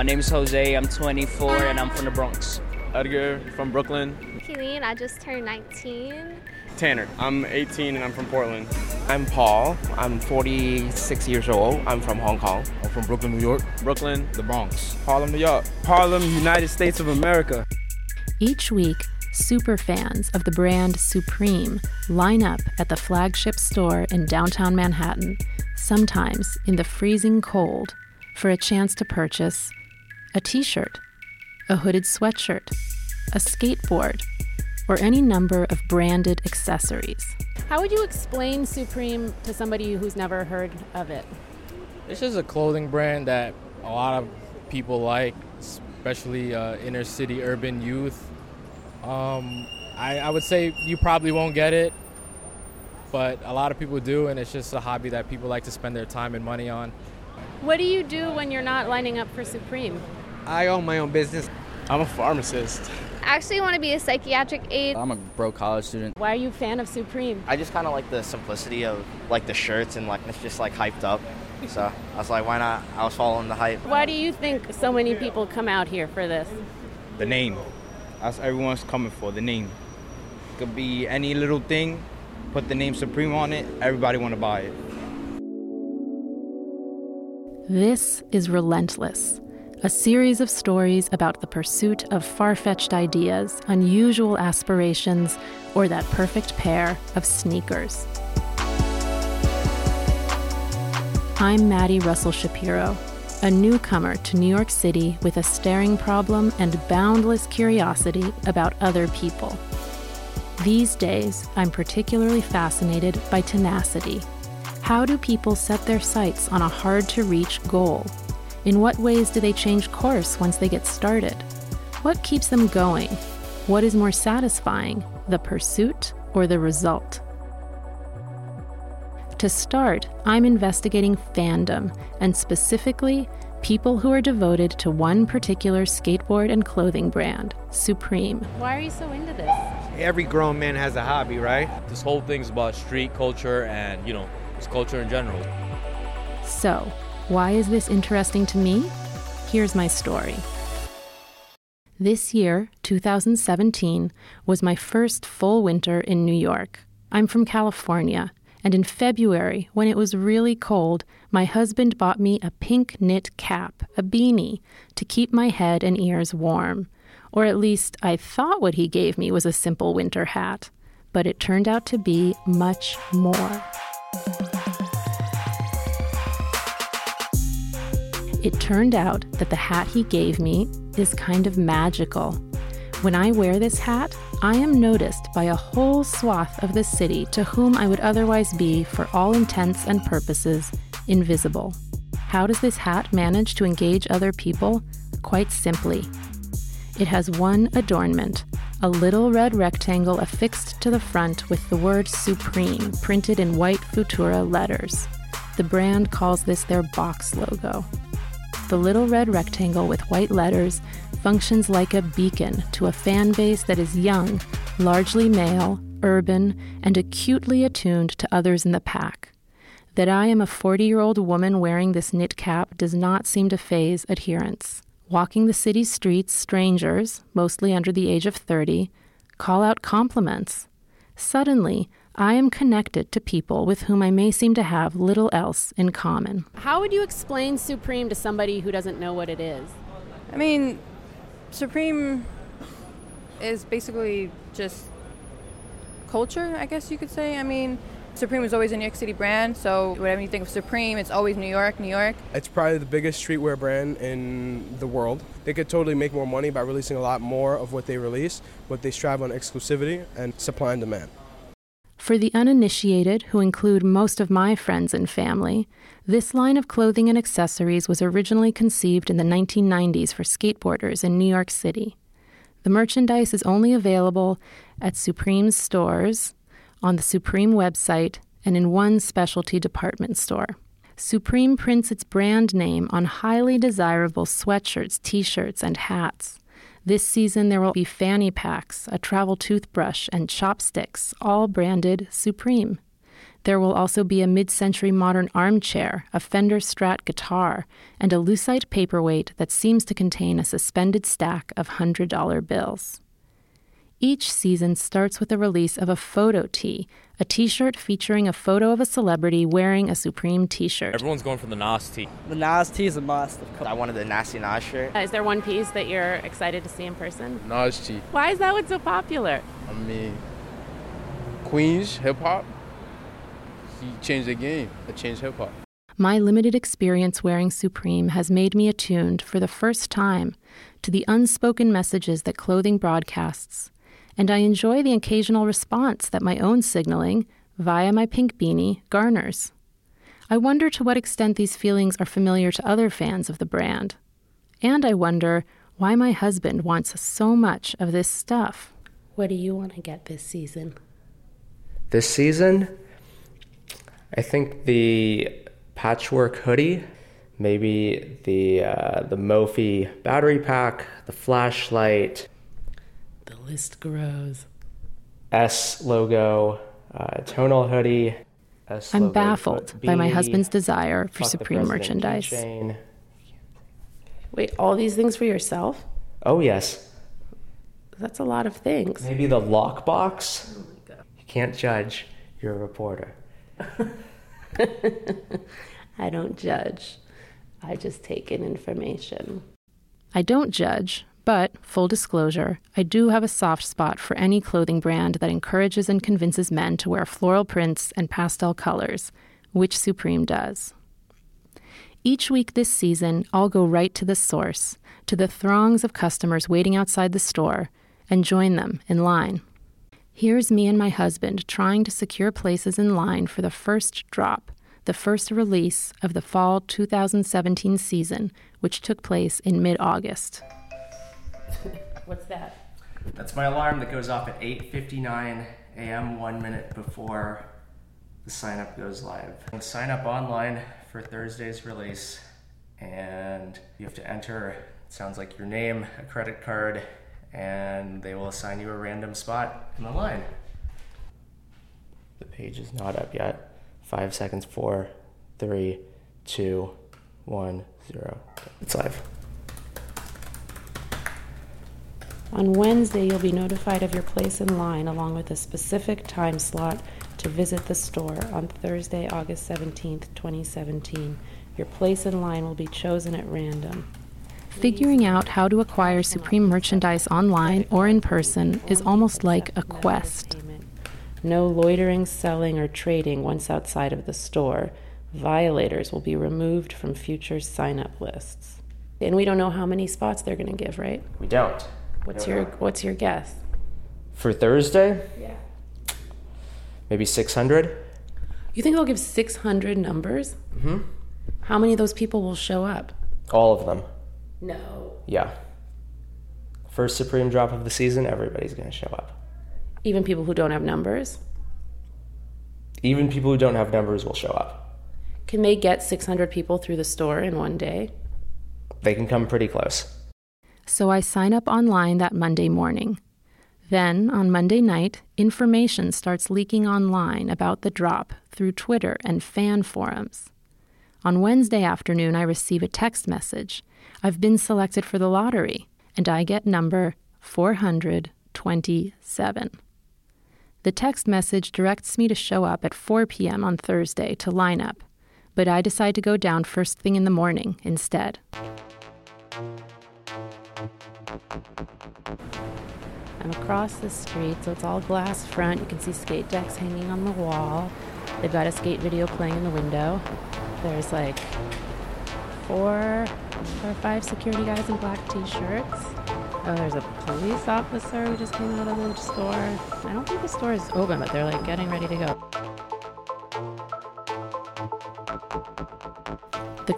My name is Jose. I'm 24 and I'm from the Bronx. Edgar from Brooklyn. Keeleen, I just turned 19. Tanner. I'm 18 and I'm from Portland. I'm Paul. I'm 46 years old. I'm from Hong Kong. I'm from Brooklyn, New York. Brooklyn. The Bronx. Harlem, New York. Harlem, United States of America. Each week, super fans of the brand Supreme line up at the flagship store in downtown Manhattan, sometimes in the freezing cold, for a chance to purchase a t shirt, a hooded sweatshirt, a skateboard, or any number of branded accessories. How would you explain Supreme to somebody who's never heard of it? It's just a clothing brand that a lot of people like, especially uh, inner city urban youth. Um, I, I would say you probably won't get it, but a lot of people do, and it's just a hobby that people like to spend their time and money on. What do you do when you're not lining up for Supreme? I own my own business. I'm a pharmacist. I actually want to be a psychiatric aide. I'm a broke college student. Why are you a fan of Supreme? I just kind of like the simplicity of like the shirts and like it's just like hyped up. So I was like, why not? I was following the hype. Why do you think so many people come out here for this? The name. That's everyone's coming for. The name. Could be any little thing. Put the name Supreme on it. Everybody want to buy it. This is Relentless, a series of stories about the pursuit of far fetched ideas, unusual aspirations, or that perfect pair of sneakers. I'm Maddie Russell Shapiro, a newcomer to New York City with a staring problem and boundless curiosity about other people. These days, I'm particularly fascinated by tenacity. How do people set their sights on a hard to reach goal? In what ways do they change course once they get started? What keeps them going? What is more satisfying, the pursuit or the result? To start, I'm investigating fandom, and specifically, people who are devoted to one particular skateboard and clothing brand, Supreme. Why are you so into this? Every grown man has a hobby, right? This whole thing's about street culture and, you know, just culture in general. So, why is this interesting to me? Here's my story. This year, 2017, was my first full winter in New York. I'm from California, and in February, when it was really cold, my husband bought me a pink knit cap, a beanie, to keep my head and ears warm. Or at least I thought what he gave me was a simple winter hat, but it turned out to be much more. It turned out that the hat he gave me is kind of magical. When I wear this hat, I am noticed by a whole swath of the city to whom I would otherwise be, for all intents and purposes, invisible. How does this hat manage to engage other people? Quite simply. It has one adornment a little red rectangle affixed to the front with the word Supreme printed in white Futura letters. The brand calls this their box logo. The little red rectangle with white letters functions like a beacon to a fan base that is young, largely male, urban, and acutely attuned to others in the pack. That I am a 40 year old woman wearing this knit cap does not seem to faze adherents. Walking the city streets, strangers, mostly under the age of 30, call out compliments. Suddenly, I am connected to people with whom I may seem to have little else in common. How would you explain Supreme to somebody who doesn't know what it is? I mean, Supreme is basically just culture, I guess you could say. I mean, Supreme was always a New York City brand, so whenever you think of Supreme, it's always New York, New York. It's probably the biggest streetwear brand in the world. They could totally make more money by releasing a lot more of what they release, but they strive on exclusivity and supply and demand. For the uninitiated, who include most of my friends and family, this line of clothing and accessories was originally conceived in the 1990s for skateboarders in New York City. The merchandise is only available at Supreme's stores, on the Supreme website, and in one specialty department store. Supreme prints its brand name on highly desirable sweatshirts, t shirts, and hats. This season, there will be fanny packs, a travel toothbrush, and chopsticks, all branded Supreme. There will also be a mid century modern armchair, a Fender Strat guitar, and a lucite paperweight that seems to contain a suspended stack of $100 bills. Each season starts with the release of a photo tee, a t shirt featuring a photo of a celebrity wearing a Supreme t shirt. Everyone's going for the Nas tee. The Nas tee is a must. I wanted the Nasty Nas shirt. Uh, is there one piece that you're excited to see in person? Nas tee. Why is that one so popular? I mean, Queens hip hop. He changed the game. It changed hip hop. My limited experience wearing Supreme has made me attuned for the first time to the unspoken messages that clothing broadcasts, and I enjoy the occasional response that my own signaling, via my pink beanie, garners. I wonder to what extent these feelings are familiar to other fans of the brand. And I wonder why my husband wants so much of this stuff. What do you want to get this season? This season, I think the patchwork hoodie, maybe the uh, the Mophie battery pack, the flashlight, The list grows. S logo, uh, tonal hoodie. S I'm logo baffled by my husband's desire for Supreme merchandise. keychain. Wait, all these things for yourself? Oh yes, That's a lot of things. maybe the lockbox. You can't judge. You're a reporter. I don't judge. I just take in information. I don't judge, but, full disclosure, I do have a soft spot for any clothing brand that encourages and convinces men to wear floral prints and pastel colors, which Supreme does. Each week this season, I'll go right to the source, to the throngs of customers waiting outside the store, and join them in line. Here's me and my husband trying to secure places in line for the first drop, the first release of the fall 2017 season, which took place in mid August. What's that? That's my alarm that goes off at 8:59 a.m. one minute before the sign up goes live. And sign up online for Thursday's release, and you have to enter. It sounds like your name, a credit card, and they will assign you a random spot in the line. The page is not up yet. Five seconds. Four, three, two, one, zero. It's live. On Wednesday, you'll be notified of your place in line along with a specific time slot to visit the store on Thursday, August 17th, 2017. Your place in line will be chosen at random. Figuring out how to acquire Supreme merchandise online or in person is almost like a quest. No loitering, selling, or trading once outside of the store. Violators will be removed from future sign up lists. And we don't know how many spots they're going to give, right? We don't. What's your what's your guess? for Thursday? Yeah. Maybe 600? You think they'll give 600 numbers? Mm-hmm. How many of those people will show up? All of them. No. Yeah. First Supreme drop of the season, everybody's going to show up. Even people who don't have numbers? Even people who don't have numbers will show up. Can they get 600 people through the store in one day? They can come pretty close. So I sign up online that Monday morning. Then, on Monday night, information starts leaking online about the drop through Twitter and fan forums. On Wednesday afternoon, I receive a text message. I've been selected for the lottery, and I get number 427. The text message directs me to show up at 4 p.m. on Thursday to line up, but I decide to go down first thing in the morning instead. I'm across the street, so it's all glass front. You can see skate decks hanging on the wall. They've got a skate video playing in the window. There's like four or five security guys in black t-shirts. Oh, there's a police officer who just came out of the store. I don't think the store is open, but they're like getting ready to go.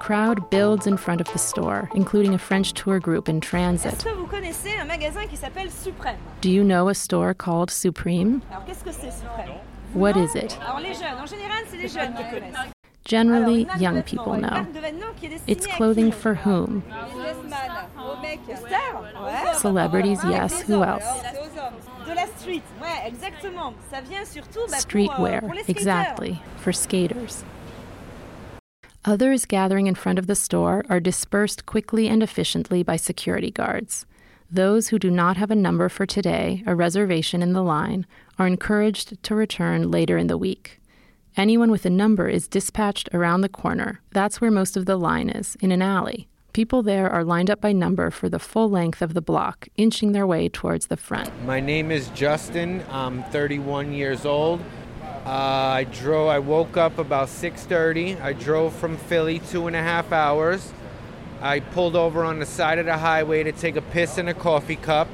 Crowd builds in front of the store, including a French tour group in transit. Que vous connaissez un magasin qui s'appelle Suprême? Do you know a store called Supreme? Alors qu'est-ce que c'est Suprême? What is it? Alors les jeunes, en général, c'est les jeunes qui. Generally, Alors, une marque de young people know. marque de vêtements qui est destinée It's clothing for whom? Businessman, aux mecs, stars, ouais. Celebrities, yes. Who else? alors, c'est aux hommes. De la Street, ouais, exactement. Ça vient surtout bah, pour, euh, Streetwear, pour les skaters. exactly, for skaters. Others gathering in front of the store are dispersed quickly and efficiently by security guards. Those who do not have a number for today, a reservation in the line, are encouraged to return later in the week. Anyone with a number is dispatched around the corner. That's where most of the line is, in an alley. People there are lined up by number for the full length of the block, inching their way towards the front. My name is Justin. I'm 31 years old. Uh, I drove. I woke up about 6:30. I drove from Philly two and a half hours. I pulled over on the side of the highway to take a piss in a coffee cup.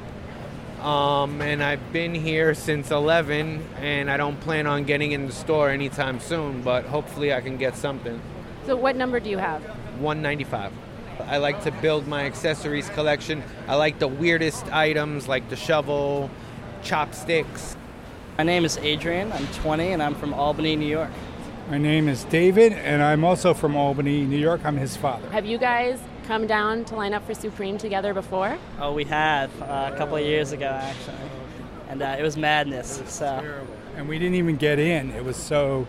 Um, and I've been here since 11, and I don't plan on getting in the store anytime soon. But hopefully, I can get something. So, what number do you have? 195. I like to build my accessories collection. I like the weirdest items like the shovel, chopsticks. My name is Adrian. I'm 20 and I'm from Albany, New York. My name is David, and I'm also from Albany, New York. I'm his father. Have you guys come down to line up for Supreme together before? Oh, we have uh, a couple of years ago actually, and uh, it was madness. So And we didn't even get in. It was so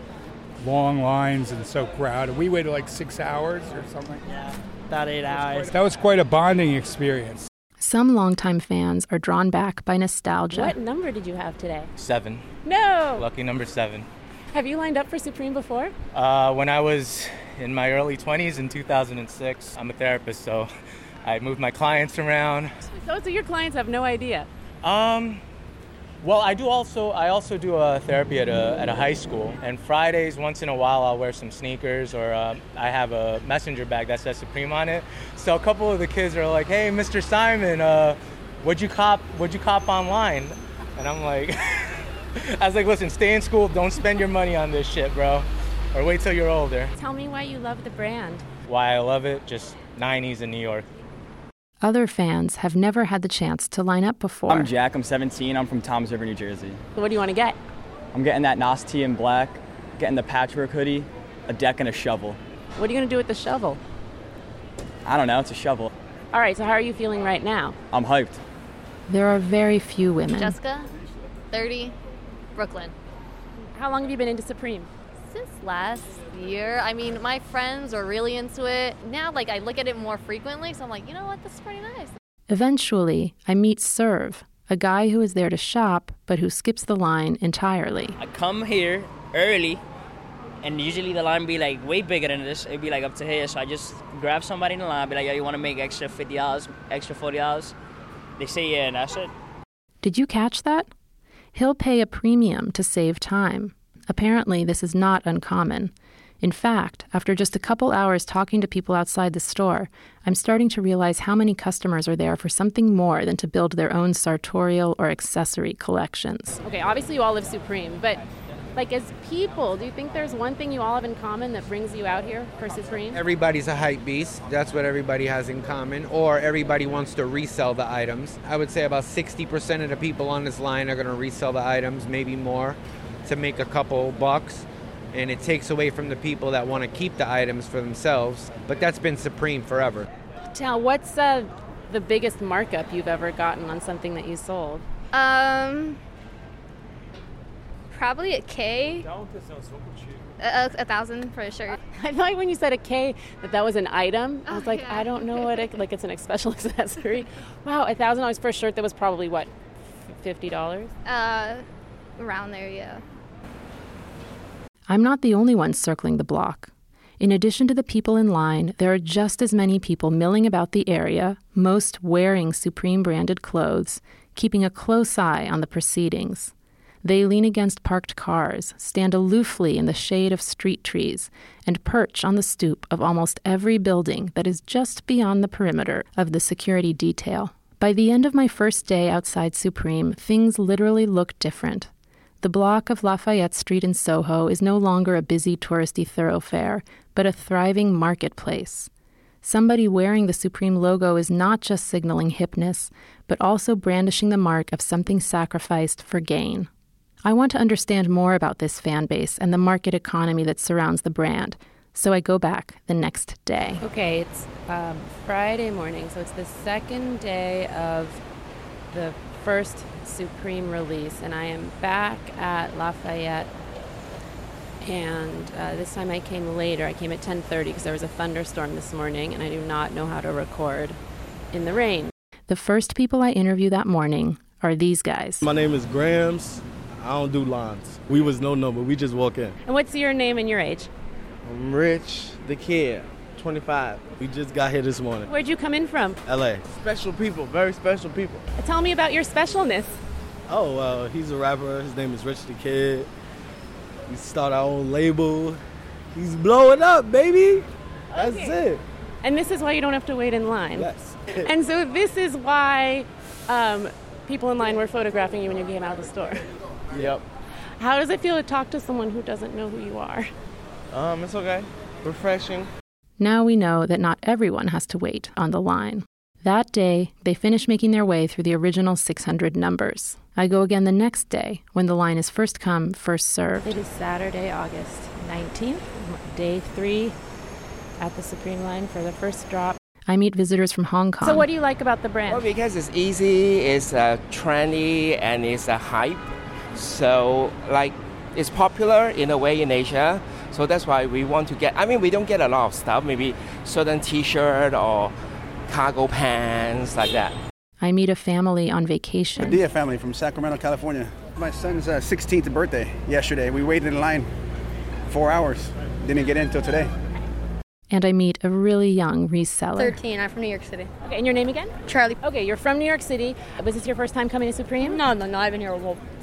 long lines and so crowded. We waited like six hours or something. Yeah, about eight hours. That was quite a bonding experience. Some longtime fans are drawn back by nostalgia. What number did you have today? Seven. No! Lucky number seven. Have you lined up for Supreme before? Uh, when I was in my early 20s in 2006, I'm a therapist, so I moved my clients around. So, so your clients have no idea. Um, well, I do also I also do a therapy at a at a high school, and Fridays once in a while I'll wear some sneakers or uh, I have a messenger bag that says Supreme on it. So a couple of the kids are like, "Hey, Mr. Simon, uh, what'd you cop? What'd you cop online?" And I'm like, I was like, "Listen, stay in school. Don't spend your money on this shit, bro, or wait till you're older." Tell me why you love the brand. Why I love it? Just 90s in New York. Other fans have never had the chance to line up before. I'm Jack. I'm 17. I'm from Toms River, New Jersey. What do you want to get? I'm getting that Nas tee in black, getting the patchwork hoodie, a deck, and a shovel. What are you going to do with the shovel? I don't know. It's a shovel. All right, so how are you feeling right now? I'm hyped. There are very few women. Jessica, 30, Brooklyn. How long have you been into Supreme? Since last year. I mean, my friends are really into it. Now, like, I look at it more frequently, so I'm like, you know what, this is pretty nice. Eventually, I meet Serve, a guy who is there to shop but who skips the line entirely. I come here early, and usually the line be like way bigger than this. It'd be like up to here, so I just grab somebody in the line, be like, "Yo, you want to make extra fifty dollars, extra forty dollars?" They say yeah, and that's it. Did you catch that? He'll pay a premium to save time. Apparently, this is not uncommon. In fact, after just a couple hours talking to people outside the store, I'm starting to realize how many customers are there for something more than to build their own sartorial or accessory collections. Okay, obviously you all live Supreme, but like as people, do you think there's one thing you all have in common that brings you out here for Supreme? Everybody's a hype beast. That's what everybody has in common. Or everybody wants to resell the items. I would say about 60% of the people on this line are going to resell the items, maybe more, to make a couple bucks. And it takes away from the people that want to keep the items for themselves. But that's been Supreme forever. Tell, what's uh, the biggest markup you've ever gotten on something that you sold? Um, probably a K. A, a, a thousand for a shirt. I thought when you said a K that that was an item. I was Oh, like, yeah. I don't know what it, like it's an special accessory. wow, a thousand dollars for a shirt that was probably what, fifty dollars? Uh, around there, yeah. I'm not the only one circling the block. In addition to the people in line, there are just as many people milling about the area, most wearing Supreme branded clothes, keeping a close eye on the proceedings. They lean against parked cars, stand aloofly in the shade of street trees, and perch on the stoop of almost every building that is just beyond the perimeter of the security detail. By the end of my first day outside Supreme, things literally look different. The block of Lafayette Street in Soho is no longer a busy touristy thoroughfare, but a thriving marketplace. Somebody wearing the Supreme logo is not just signaling hipness, but also brandishing the mark of something sacrificed for gain. I want to understand more about this fan base and the market economy that surrounds the brand, so I go back the next day. Okay, it's um, Friday morning, so it's the second day of the first Supreme release, and I am back at Lafayette. And uh, this time I came later. I came at 10:30 because there was a thunderstorm this morning, and I do not know how to record in the rain. The first people I interview that morning are these guys. My name is Grams. I don't do lines. We was no number. We just walk in. And what's your name and your age? I'm Rich, the kid, 25. We just got here this morning. Where'd you come in from? LA. Special people, very special people. Tell me about your specialness. Oh, well, he's a rapper. His name is Rich the Kid. We start our own label. He's blowing up, baby. That's Okay. it. And this is why you don't have to wait in line. Yes. and so this is why um, people in line were photographing you when you came out of the store. Yep. How does it feel to talk to someone who doesn't know who you are? Um, it's okay. Refreshing. Now we know that not everyone has to wait on the line. That day, they finish making their way through the original 600 numbers. I go again the next day when the line is first come, first served. It is Saturday, August 19th, day three at the Supreme line for the first drop. I meet visitors from Hong Kong. So, what do you like about the brand? Well, because it's easy, it's uh, trendy, and it's a hype. So, like, it's popular in a way in Asia. So that's why we want to get. I mean, we don't get a lot of stuff. Maybe certain T-shirt or cargo pants like that. I meet a family on vacation. Dia family from Sacramento, California. My son's uh, 16th birthday yesterday. We waited in line four hours. Didn't get in until today. And I meet a really young reseller. 13. I'm from New York City. Okay, and your name again? Charlie. Okay, you're from New York City. Was this your first time coming to Supreme? No, no, no. I've been here a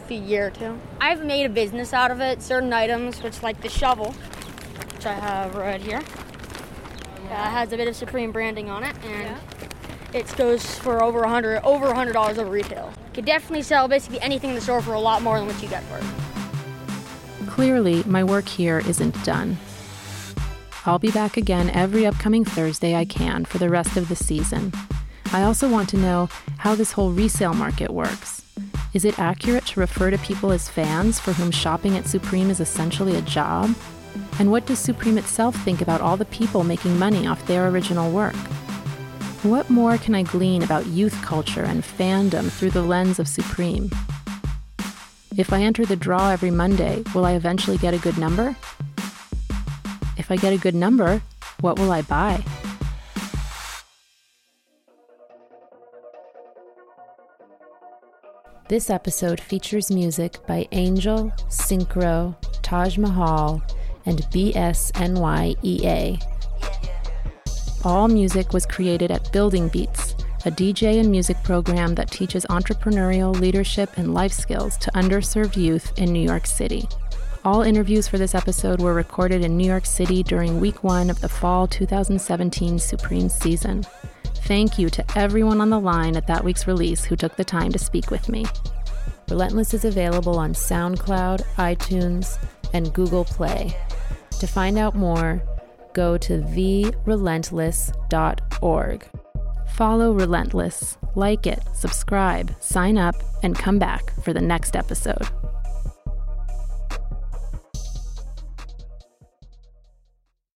few year or two. I've made a business out of it. Certain items, which like the shovel, which I have right here, uh, has a bit of Supreme branding on it, and it goes for over a hundred, over a hundred dollars over retail. Could definitely sell basically anything in the store for a lot more than what you get for it. Clearly, my work here isn't done. I'll be back again every upcoming Thursday I can for the rest of the season. I also want to know how this whole resale market works. Is it accurate to refer to people as fans for whom shopping at Supreme is essentially a job? And what does Supreme itself think about all the people making money off their original work? What more can I glean about youth culture and fandom through the lens of Supreme? If I enter the draw every Monday, will I eventually get a good number? If I get a good number, what will I buy? This episode features music by Angel, Synchro, Taj Mahal, and BSNYEA. All music was created at Building Beats, a DJ and music program that teaches entrepreneurial leadership and life skills to underserved youth in New York City. All interviews for this episode were recorded in New York City during week one of the fall 2017 Supreme season. Thank you to everyone on the line at that week's release who took the time to speak with me. Relentless is available on SoundCloud, iTunes, and Google Play. To find out more, go to therelentless.org. Follow Relentless, like it, subscribe, sign up, and come back for the next episode.